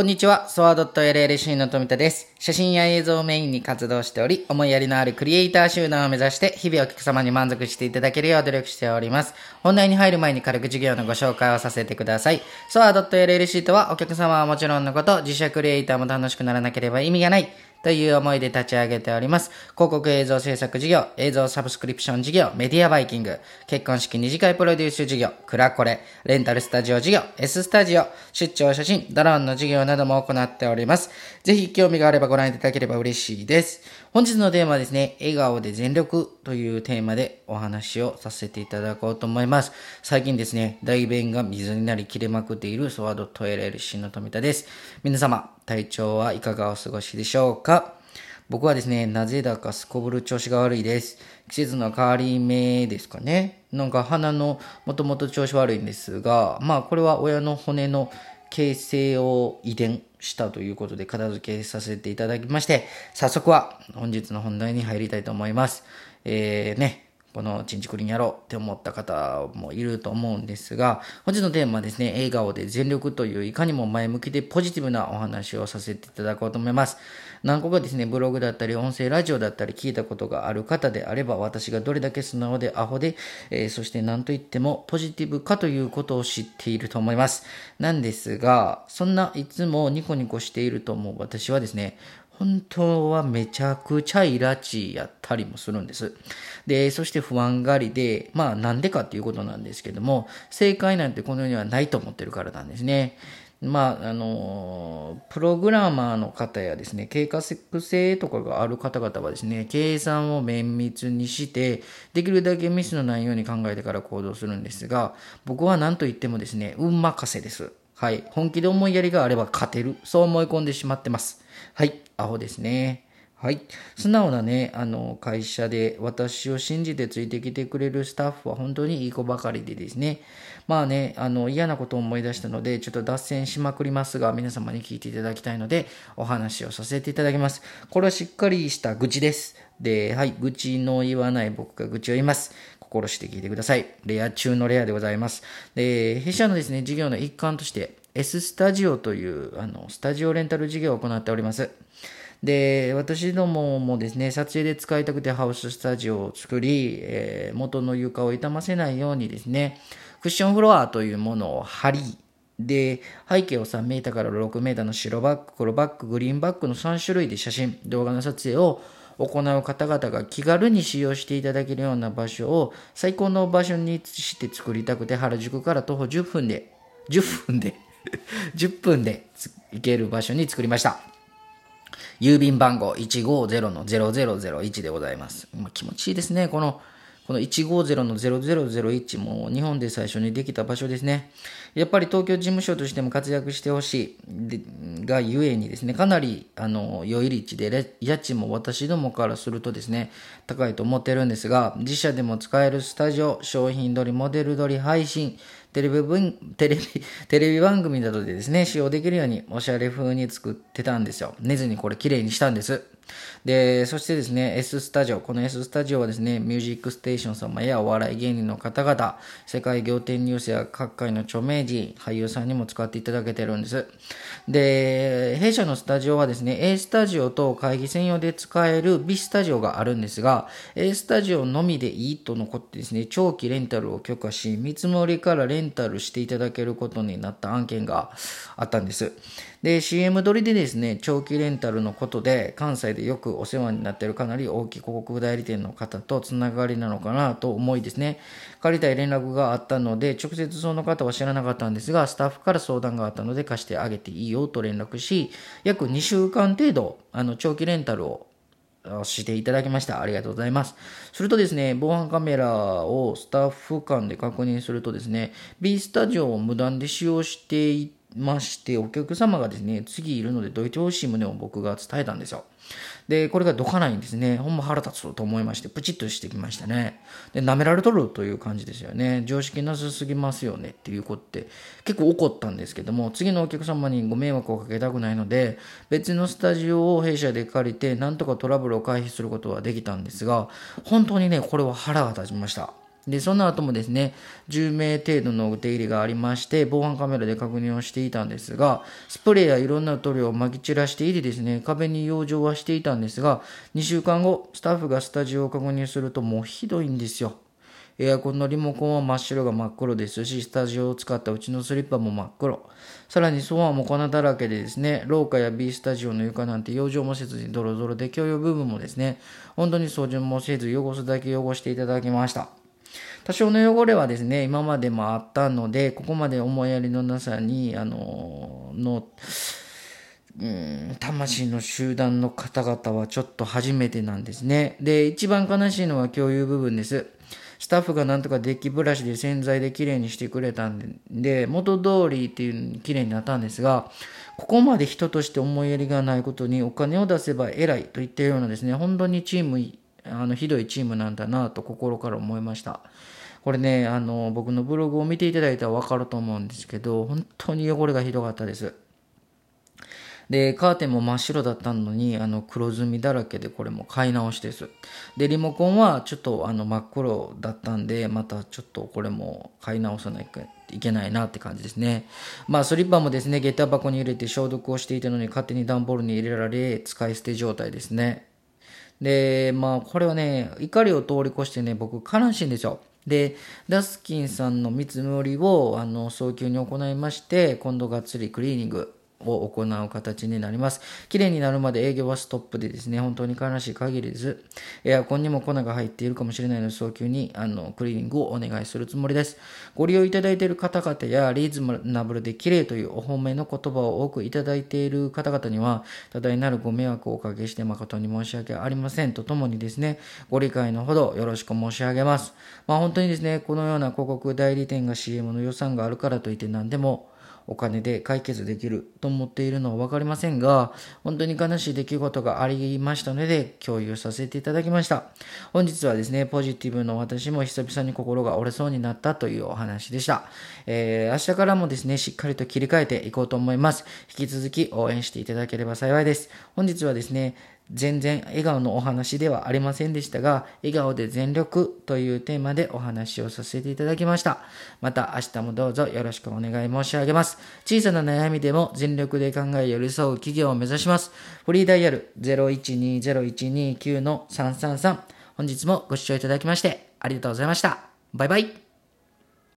こんにちは、ソワドット LLC の富田です。写真や映像をメインに活動しており、思いやりのあるクリエイター集団を目指して、日々お客様に満足していただけるよう努力しております。本題に入る前に軽く授業のご紹介をさせてください。ソワドット LLC とは、お客様はもちろんのこと、自社クリエイターも楽しくならなければ意味がない。という思いで立ち上げております。広告映像制作事業、映像サブスクリプション事業、メディアバイキング、結婚式二次会プロデュース事業、クラコレ、レンタルスタジオ事業、S スタジオ、出張写真、ドローンの事業なども行っております。ぜひ興味があればご覧いただければ嬉しいです。本日のテーマはですね、笑顔で全力というテーマでお話をさせていただこうと思います。最近ですね、大便が水になり切れまくっているソワードト LLC の富田です。皆様、体調はいかがお過ごしでしょうか？僕はですね、なぜだかすこぶる調子が悪いです。季節の変わり目ですかね。なんか鼻のもともと調子悪いんですが、まあこれは親の骨の形成を遺伝したということで片付けさせていただきまして、早速は本日の本題に入りたいと思います。えー、ね、このチンチクリンやろうって思った方もいると思うんですが、本日のテーマはですね、笑顔で全力といういかにも前向きでポジティブなお話をさせていただこうと思います。何個かですね、ブログだったり、音声ラジオだったり聞いたことがある方であれば、私がどれだけ素直でアホで、えーそして何と言ってもポジティブかということを知っていると思います。なんですが、そんないつもニコニコしていると思う私はですね、本当はめちゃくちゃイラチやったりもするんです。で、そして不安がりで、まあなんでかっていうことなんですけども、正解なんてこの世にはないと思ってるからなんですね。まあ、あの、プログラマーの方やですね、計画性とかがある方々はですね、計算を綿密にして、できるだけミスのないように考えてから行動するんですが、僕は何と言ってもですね、運任せです。はい。本気で思いやりがあれば勝てる。そう思い込んでしまってます。はい。アホですね。はい。素直なね、あの、会社で私を信じてついてきてくれるスタッフは本当にいい子ばかりでですね。まあね、あの、嫌なことを思い出したので、ちょっと脱線しまくりますが、皆様に聞いていただきたいので、お話をさせていただきます。これはしっかりした愚痴です。で、はい。愚痴の言わない僕が愚痴を言います。心して聞いてください。レア中のレアでございます。で、弊社のですね、事業の一環として、S スタジオという、あの、スタジオレンタル事業を行っております。で、私どももですね、撮影で使いたくてハウススタジオを作り、えー元の床を傷ませないようにですね、クッションフロアというものを貼り、で、背景を3メーターから6メーターの白バック、黒バック、グリーンバックの3種類で写真、動画の撮影を行う方々が気軽に使用していただけるような場所を最高の場所にして作りたくて原宿から徒歩10分で、10分で、10分で行ける場所に作りました。郵便番号150-0001でございます。まあ、気持ちいいですね。この、この150-0001も日本で最初にできた場所ですね。やっぱり東京事務所としても活躍してほしいでがゆえにですね、かなりあの良い立地で家賃も私どもからするとですね、高いと思ってるんですが、自社でも使えるスタジオ、商品撮り、モデル撮り、配信、テレビ分テレビ、テレビ番組などでですね、使用できるようにおしゃれ風に作ってたんですよ。寝ずにこれ綺麗にしたんです。で、そしてですね、S スタジオ。この S スタジオはですね、ミュージックステーション様やお笑い芸人の方々、世界仰天ニュースや各界の著名人、俳優さんにも使っていただけてるんです。で、弊社のスタジオはですね、A スタジオと会議専用で使える B スタジオがあるんですが、A スタジオのみでいいと残ってですね、長期レンタルを許可し、見積もりからレンタルしていただけることになった案件があったんです。で、CM 撮りでですね、長期レンタルのことで、関西でよくお世話になっているかなり大きい広告代理店の方とつながりなのかなと思いですね、借りたい連絡があったので、直接その方は知らなかったんですが、スタッフから相談があったので貸してあげていいよと連絡し、約2週間程度、あの、長期レンタルをしていただきました。ありがとうございます。するとですね、防犯カメラをスタッフ間で確認するとですね、B スタジオを無断で使用していまして、お客様がですね、次いるのでどいてほしい旨を僕が伝えたんですよ。で、これがどかないんですね。ほんま腹立つと思いまして、プチッとしてきましたね。で、舐められとるという感じですよね。常識なさすぎますよねっていうことって結構怒ったんですけども、次のお客様にご迷惑をかけたくないので、別のスタジオを弊社で借りて、なんとかトラブルを回避することはできたんですが、本当にね、これは腹が立ちました。で、その後もですね、10名程度の手入れがありまして、防犯カメラで確認をしていたんですが、スプレーやいろんな塗料を撒き散らしていてですね、壁に養生はしていたんですが、2週間後、スタッフがスタジオを確認するともうひどいんですよ。エアコンのリモコンは真っ白が真っ黒ですし、スタジオを使ったうちのスリッパも真っ黒。さらにソファーも粉だらけでですね、廊下や B スタジオの床なんて養生もせずにドロドロで共用部分もですね、本当に掃除もせず汚すだけ汚していただきました。多少の汚れはですね、今までもあったので、ここまで思いやりのなさに、あの、の、うん、魂の集団の方々はちょっと初めてなんですね。で、一番悲しいのは共有部分です。スタッフがなんとかデッキブラシで洗剤で綺麗にしてくれたんで、元通りっていう綺麗になったんですが、ここまで人として思いやりがないことにお金を出せば偉いといったようなですね、本当にチーム、あの、ひどいチームなんだなと心から思いました。これね、あの、僕のブログを見ていただいたらわかると思うんですけど、本当に汚れがひどかったです。で、カーテンも真っ白だったのに、あの、黒ずみだらけでこれも買い直しです。で、リモコンはちょっとあの、真っ黒だったんで、またちょっとこれも買い直さないといけないなって感じですね。まあ、スリッパもですね、下駄箱に入れて消毒をしていたのに勝手に段ボールに入れられ、使い捨て状態ですね。で、まあ、これはね、怒りを通り越してね、僕悲しいんですよ。で、ダスキンさんの見積もりを、あの、早急に行いまして、今度がっつりクリーニング、を行う形になります。綺麗になるまで営業はストップでですね、本当に悲しい限りです。エアコンにも粉が入っているかもしれないので、早急にあのクリーニングをお願いするつもりです。ご利用いただいている方々や、リーズナブルで綺麗というお褒めの言葉を多くいただいている方々には、多大なるご迷惑をおかけして誠に申し訳ありませんとともにですね、ご理解のほどよろしく申し上げます。まあ本当にですね、このような広告代理店が CM の予算があるからといって何でもお金で解決できると思っているのは分かりませんが、本当に悲しい出来事がありましたので、共有させていただきました。本日はですね、ポジティブの私も久々に心が折れそうになったというお話でした。えー、明日からもですね、しっかりと切り替えていこうと思います。引き続き応援していただければ幸いです。本日はですね、全然笑顔のお話ではありませんでしたが、笑顔で全力というテーマでお話をさせていただきました。また明日もどうぞよろしくお願い申し上げます。小さな悩みでも全力で考え寄り添う企業を目指します。フリーダイヤル0120129333本日もご視聴いただきましてありがとうございました。バイバイ。